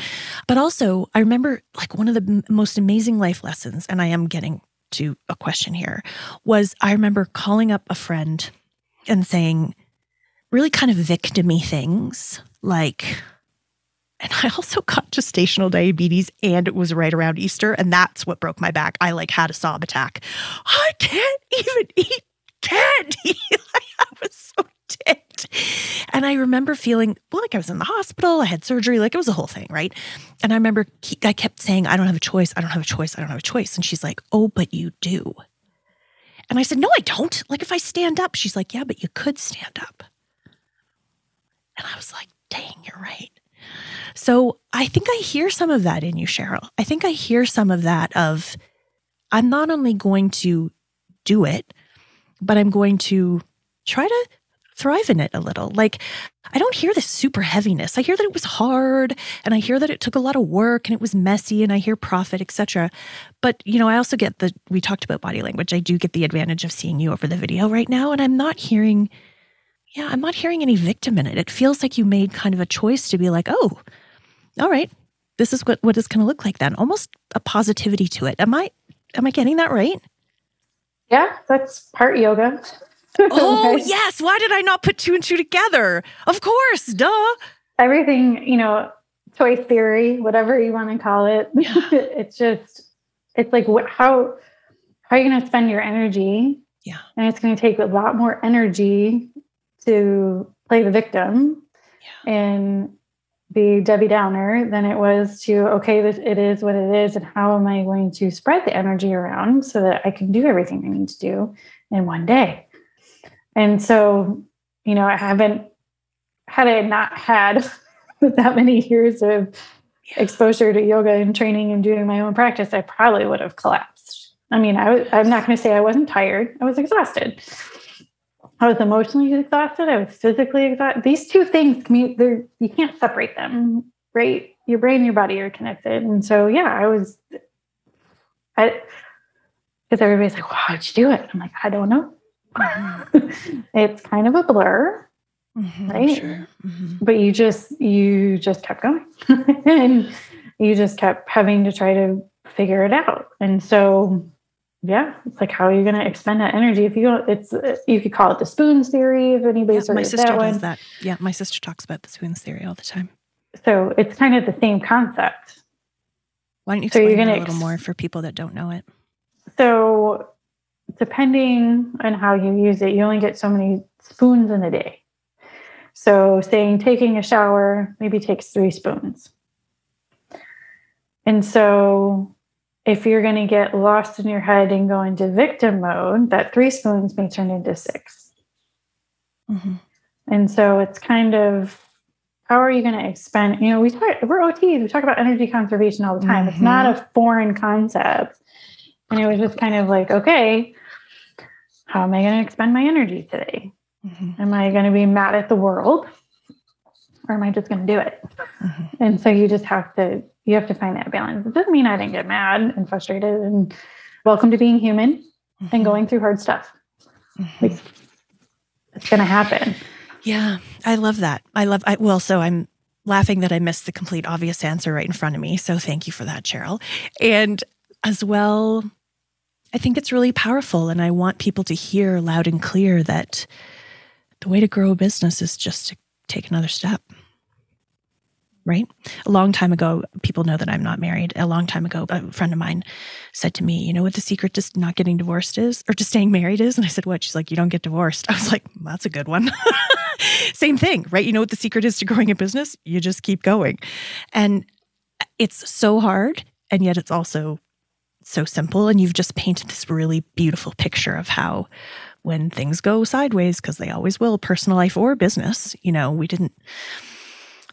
[SPEAKER 1] But also, I remember like one of the most amazing life lessons, and I am getting to a question here, was I remember calling up a friend and saying really kind of victimy things like, and I also got gestational diabetes and it was right around Easter. And that's what broke my back. I like had a sob attack. I can't even eat candy. I was so ticked. And I remember feeling like I was in the hospital, I had surgery, like it was a whole thing, right? And I remember I kept saying, I don't have a choice, I don't have a choice, I don't have a choice. And she's like, Oh, but you do. And I said, No, I don't. Like if I stand up, she's like, Yeah, but you could stand up. And I was like, Dang, you're right. So I think I hear some of that in you, Cheryl. I think I hear some of that of I'm not only going to do it, but I'm going to try to thrive in it a little. Like I don't hear this super heaviness. I hear that it was hard and I hear that it took a lot of work and it was messy and I hear profit, etc. But you know, I also get the we talked about body language. I do get the advantage of seeing you over the video right now and I'm not hearing yeah, I'm not hearing any victim in it. It feels like you made kind of a choice to be like, "Oh, all right. This is what what it's going to look like then." Almost a positivity to it. Am I am I getting that right?
[SPEAKER 2] Yeah, that's part yoga.
[SPEAKER 1] Oh,
[SPEAKER 2] Right?
[SPEAKER 1] yes. Why did I not put two and two together? Of course. Duh.
[SPEAKER 2] everything, you know, choice theory, whatever you want to call it.
[SPEAKER 1] Yeah.
[SPEAKER 2] it's just, it's like what, how, how are you going to spend your energy?
[SPEAKER 1] Yeah.
[SPEAKER 2] And it's going to take a lot more energy to play the victim and be Debbie Downer than it was to, okay, this, it is what it is. And how am I going to spread the energy around so that I can do everything I need to do in one day? And so, you know, I haven't, had I not had that many years of exposure to yoga and training and doing my own practice, I probably would have collapsed. I mean, I was, I'm not going to say I wasn't tired. I was exhausted. I was emotionally exhausted. I was physically exhausted. These two things, you can't separate them, right? Your brain and your body are connected. And so, yeah, I was, I, because everybody's like, well, how'd you do it? I'm like, I don't know. it's kind of a blur
[SPEAKER 1] Mhm,
[SPEAKER 2] Right?
[SPEAKER 1] Sure. Mhm.
[SPEAKER 2] but you just you just kept going and you just kept having to try to figure it out and so yeah it's like how are you going to expend that energy if you don't it's you could call it the spoons theory if anybody's
[SPEAKER 1] Yeah, my sister
[SPEAKER 2] that
[SPEAKER 1] does
[SPEAKER 2] one
[SPEAKER 1] that. Yeah, my sister talks about the spoons theory all the time.
[SPEAKER 2] so it's kind of the same concept
[SPEAKER 1] Why don't you
[SPEAKER 2] So you're
[SPEAKER 1] explain
[SPEAKER 2] gonna
[SPEAKER 1] a little
[SPEAKER 2] ex-
[SPEAKER 1] more for people that don't know it?
[SPEAKER 2] so depending on how you use it you only get so many spoons in a day. So saying taking a shower maybe takes three spoons. And so if you're going to get lost in your head and go into victim mode that three spoons may turn into six.
[SPEAKER 1] Mhm.
[SPEAKER 2] and so it's kind of how are you going to expend you know we talk we're ots we talk about energy conservation all the time. It's not a foreign concept. And it was just kind of like okay how am i going to expend my energy today
[SPEAKER 1] Mhm.
[SPEAKER 2] am i going to be mad at the world or am i just going to do it
[SPEAKER 1] Mhm.
[SPEAKER 2] and so you just have to you have to find that balance it doesn't mean i didn't get mad and frustrated and welcome to being human and
[SPEAKER 1] Mhm.
[SPEAKER 2] going through hard stuff
[SPEAKER 1] Mhm.
[SPEAKER 2] like it's going to happen
[SPEAKER 1] Yeah, I love that. I love. I well, so I'm laughing that I missed the complete obvious answer right in front of me. So thank you for that, Cheryl. And as well, I think it's really powerful, and I want people to hear loud and clear that the way to grow a business is just to take another step. right? A long time ago, people know that I'm not married. A long time ago, a friend of mine said to me, You know what the secret to not getting divorced is or to staying married is? And I said, What? She's like, You don't get divorced. I was like, That's a good one. Same thing, right? You know what the secret is to growing a business? You just keep going. And uh, it's so hard. And yet it's also so simple. And you've just painted this really beautiful picture of how when things go sideways, because they always will, personal life or business, you know, we didn't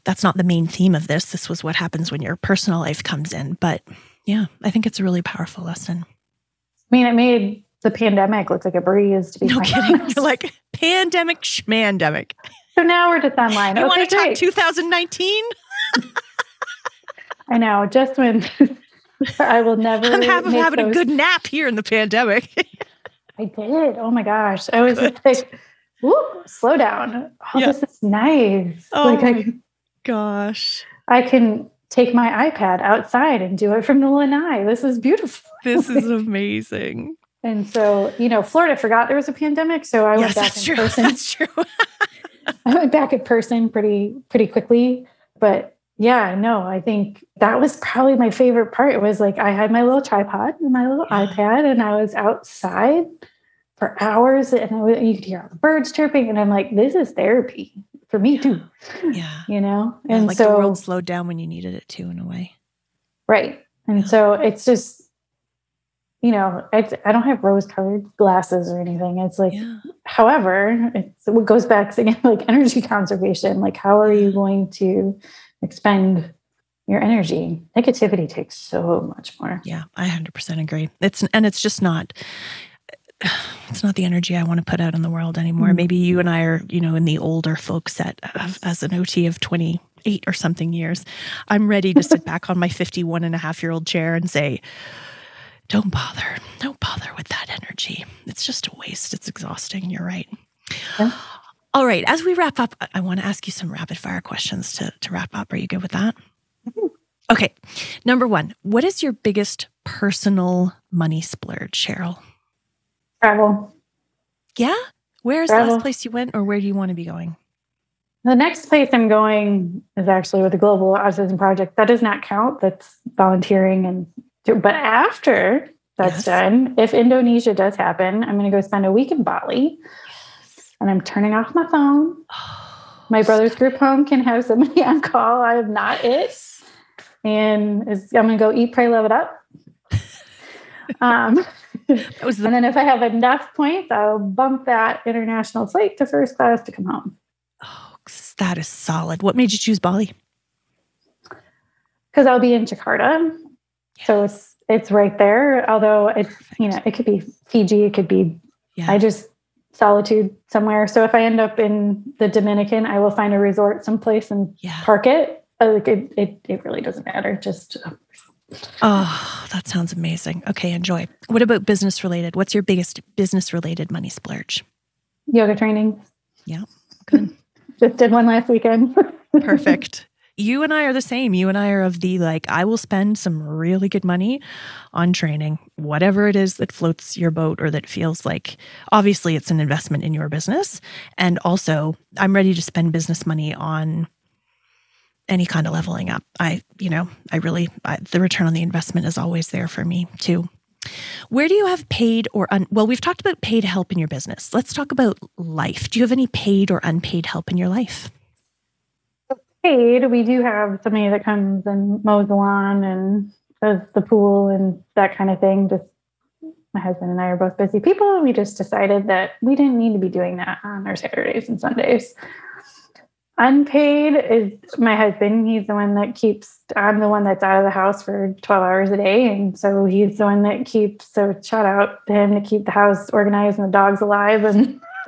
[SPEAKER 1] that's not the main theme of this. This was what happens when your personal life comes in. But yeah, I think it's a really powerful lesson.
[SPEAKER 2] I mean, it made the pandemic look like a breeze to be
[SPEAKER 1] no kidding. You're like pandemic schmandemic.
[SPEAKER 2] So now we're just online.
[SPEAKER 1] You okay, want to talk 2019?
[SPEAKER 2] I know. Just when I will never.
[SPEAKER 1] I'm having, having those... a good nap here in the pandemic.
[SPEAKER 2] I did. Oh my gosh. I was good. like, Whoop, slow down. Oh, yeah. this is nice.
[SPEAKER 1] Oh, like I, gosh.
[SPEAKER 2] I can take my iPad outside and do it from the lanai. This is beautiful.
[SPEAKER 1] This is amazing.
[SPEAKER 2] and so, you know, Florida forgot there was a pandemic, so I
[SPEAKER 1] yes,
[SPEAKER 2] went back in
[SPEAKER 1] true.
[SPEAKER 2] person.
[SPEAKER 1] That's true.
[SPEAKER 2] I went back in person pretty pretty quickly, but yeah, no, I think that was probably my favorite part. It was like I had my little tripod and my little iPad, and I was outside for hours, and I, you could hear all the birds chirping, and I'm like, this is therapy for me too.
[SPEAKER 1] Yeah.
[SPEAKER 2] You know?
[SPEAKER 1] And yeah, like so, the world slowed down when you needed it too, in a way.
[SPEAKER 2] Right. And yeah. so it's just, you know, it's, I don't have rose colored glasses or anything. It's like, yeah. however, it's what goes back to again, like energy conservation. Like, how are you going to expend your energy? Negativity takes so much more.
[SPEAKER 1] Yeah, I 100% agree. It's, and it's just not, it's not the energy I want to put out in the world anymore. Mm-hmm. Maybe you and I are, you know, in the older folk set of, as an OT of 28 or something years. I'm ready to sit back on my 51 and a half year old chair and say, don't bother. Don't bother with that energy. It's just a waste. It's exhausting. You're right. Yeah. All right. As we wrap up, I want to ask you some rapid fire questions to, to wrap up. Are you good with that? Mm-hmm. Okay. Number one, what is your biggest personal money splurge, Cheryl?
[SPEAKER 2] Travel.
[SPEAKER 1] Yeah? Where's the last place you went or where do you want to be going?
[SPEAKER 2] The next place I'm going is actually with the Global Autism Project. That does not count. That's volunteering and but after that's yes. done, if Indonesia does happen, I'm going to go spend a week in Bali. And I'm turning off my phone. My brother's group home can have somebody on call. I am not it. And I'm going to go eat, pray, love it up. Um, that was the- and then if I have enough points, I'll bump that international flight to first class to come home.
[SPEAKER 1] Oh, that is solid. What made you choose Bali?
[SPEAKER 2] Because I'll be in Jakarta. Yes. So it's it's right there. Although it's Perfect. you know, it could be Fiji, it could be yeah. I just solitude somewhere. So if I end up in the Dominican, I will find a resort someplace and yeah. park it. Like it, it, it really doesn't matter. Just uh,
[SPEAKER 1] Oh, that sounds amazing. Okay, enjoy. What about business related? What's your biggest business related money splurge?
[SPEAKER 2] Yoga training.
[SPEAKER 1] Yeah, good.
[SPEAKER 2] Just did one last weekend.
[SPEAKER 1] Perfect. You and I are the same. You and I are of the like, I will spend some really good money on training, whatever it is that floats your boat or that feels like obviously it's an investment in your business. And also, I'm ready to spend business money on any kind of leveling up. I, you know, I really, I, the return on the investment is always there for me too. Where do you have paid or un, well, we've talked about paid help in your business. Let's talk about life. Do you have any paid or unpaid help in your life?
[SPEAKER 2] Paid, we do have somebody that comes and mows the lawn and does the pool and that kind of thing. Just my husband and I are both busy people. And we just decided that we didn't need to be doing that on our Saturdays and Sundays. Unpaid is my husband. He's the one that keeps, I'm the one that's out of the house for 12 hours a day. And so he's the one that keeps, so shout out to him to keep the house organized and the dogs alive and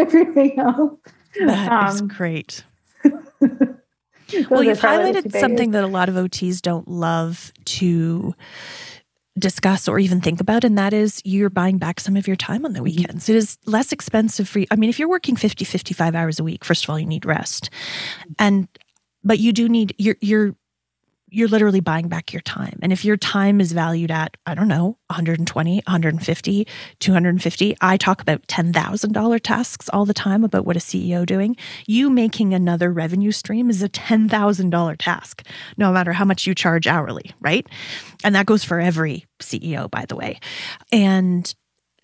[SPEAKER 2] everything else.
[SPEAKER 1] That um, is great. Well, you've highlighted something that a lot of OTs don't love to discuss or even think about and that is you're buying back some of your time on the mm-hmm. weekends. It is less expensive for you. I mean if you're working 50 55 hours a week first of all you need rest. And but you do need you're you're you're literally buying back your time. And if your time is valued at, I don't know, 120, 150, 250, I talk about $10,000 tasks all the time about what a CEO doing. You making another revenue stream is a $10,000 task, no matter how much you charge hourly, right? And that goes for every CEO, by the way. And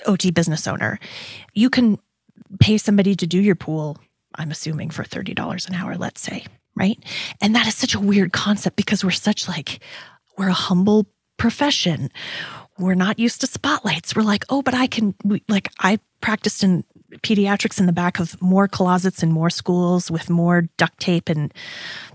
[SPEAKER 1] OT business owner, you can pay somebody to do your pool, I'm assuming for $30 an hour, let's say, right? And that is such a weird concept because we're such like, we're a humble profession. We're not used to spotlights. We're like, oh, but I can, we, like, I practiced in pediatrics in the back of more closets and more schools with more duct tape and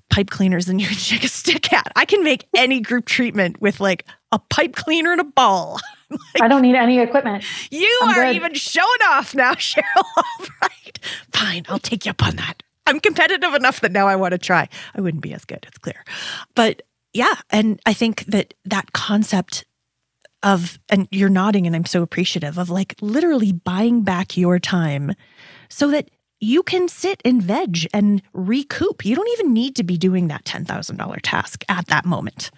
[SPEAKER 1] pipe cleaners than you can shake a stick at. I can make any group treatment with like a pipe cleaner and a ball.
[SPEAKER 2] like, I don't need any equipment.
[SPEAKER 1] You I'm are good. even showing off now, Cheryl. All right. Fine, I'll take you up on that. I'm competitive enough that now I want to try. I wouldn't be as good, it's clear. But yeah, and I think that that concept of, and you're nodding, and I'm so appreciative of like literally buying back your time so that you can sit and veg and recoup. You don't even need to be doing that $10,000 task at that moment.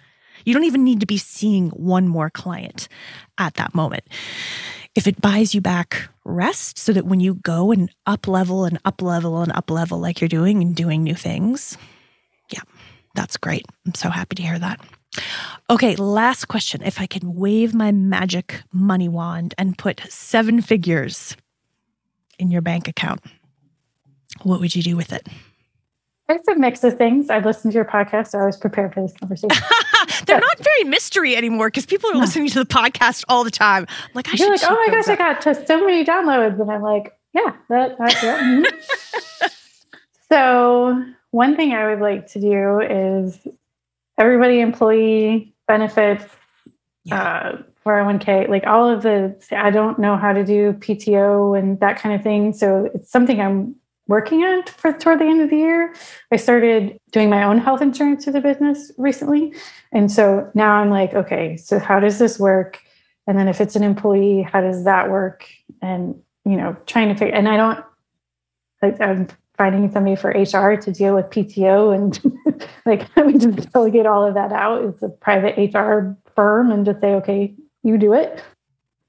[SPEAKER 1] You don't even need to be seeing one more client at that moment if it buys you back rest so that when you go and up level and up level and up level like you're doing and doing new things, yeah, that's great. I'm so happy to hear that. Okay, last question. If I can wave my magic money wand and put seven figures in your bank account, what would you do with it?
[SPEAKER 2] It's a mix of things. I've listened to your podcast, so I was prepared for this conversation.
[SPEAKER 1] They're not very mystery anymore because people are no. listening to the podcast all the time. I'm like, I You're
[SPEAKER 2] like, oh my gosh, up. I got to so many downloads, and I'm like, yeah, that, that's it. Mm-hmm. so one thing I would like to do is everybody employee benefits, yeah. uh, 401k, like all of the. I don't know how to do PTO and that kind of thing, so it's something I'm working on for toward the end of the year. I started doing my own health insurance for the business recently. And so now I'm like, okay, so how does this work? And then if it's an employee, how does that work? And, you know, trying to figure, and I don't, like, I'm finding somebody for HR to deal with PTO and like, mean, just delegate all of that out. It's a private HR firm and just say, okay, you do it.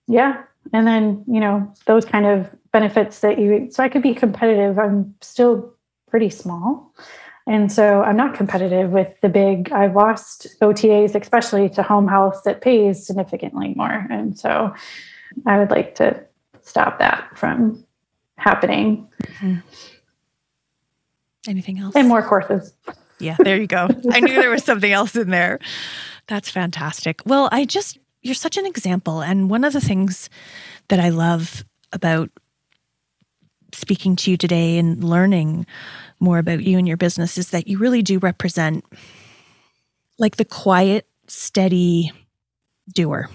[SPEAKER 2] Yeah. And then, you know, those kind of benefits that you so I could be competitive. I'm still pretty small. And so I'm not competitive with the big, I've lost OTAs, especially to home health that pays significantly more. And so I would like to stop that from happening. Mm-hmm.
[SPEAKER 1] Anything else?
[SPEAKER 2] And more courses.
[SPEAKER 1] Yeah, there you go. I knew there was something else in there. That's fantastic. Well, I just, you're such an example. And one of the things that I love about speaking to you today and learning more about you and your business is that you really do represent like the quiet, steady doer.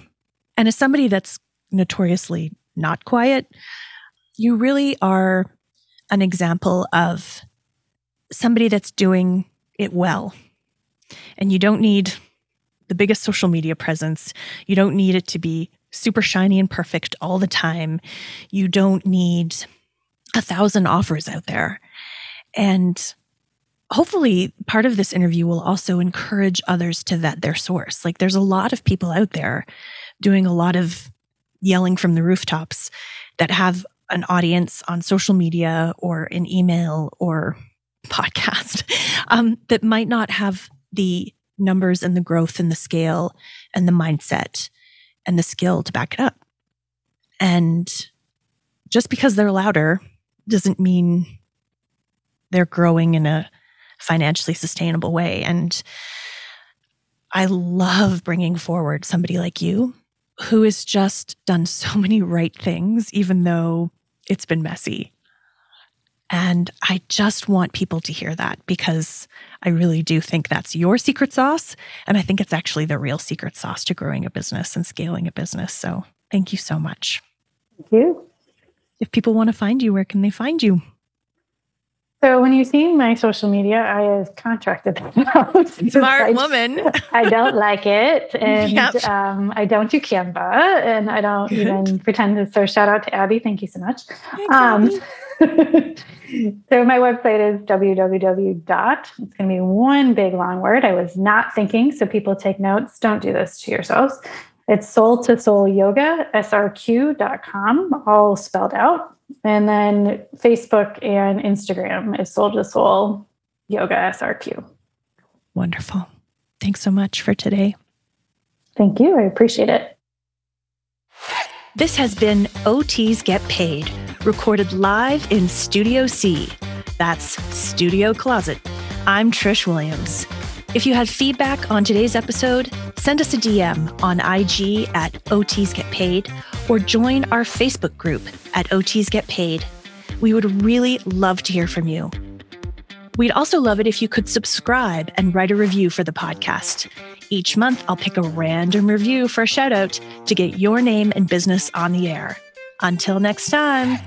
[SPEAKER 1] And as somebody that's notoriously not quiet, you really are an example of somebody that's doing it well. And you don't need the biggest social media presence. You don't need it to be super shiny and perfect all the time. You don't need a thousand offers out there. And hopefully, part of this interview will also encourage others to vet their source. Like, there's a lot of people out there doing a lot of yelling from the rooftops that have an audience on social media or in email or podcast um, that might not have the numbers and the growth and the scale and the mindset and the skill to back it up. And just because they're louder doesn't mean they're growing in a financially sustainable way. And I love bringing forward somebody like you who has just done so many right things, even though it's been messy. And I just want people to hear that because I really do think that's your secret sauce. And I think it's actually the real secret sauce to growing a business and scaling a business. So thank you so much.
[SPEAKER 2] Thank you
[SPEAKER 1] if people want to find you, where can they find you?
[SPEAKER 2] So when you see my social media, I have contracted that out.
[SPEAKER 1] Smart I, woman.
[SPEAKER 2] I don't like it, and yep. um, I don't do Canva, and I don't Good. even pretend to. So shout out to Abby. Thank you so much. Um, so my website is www. dot. It's going to be one big long word. I was not thinking, so people take notes. Don't do this to yourselves. It's soul to soul yoga, srq.com, all spelled out. And then Facebook and Instagram is soul to soul yoga srq.
[SPEAKER 1] Wonderful. Thanks so much for today.
[SPEAKER 2] Thank you. I appreciate it.
[SPEAKER 1] This has been OTs Get Paid, recorded live in Studio C. That's Studio Closet. I'm Trish Williams. If you had feedback on today's episode, send us a DM on IG at OTs Get Paid or join our Facebook group at OTs Get Paid. We would really love to hear from you. We'd also love it if you could subscribe and write a review for the podcast. Each month, I'll pick a random review for a shout out to get your name and business on the air. Until next time.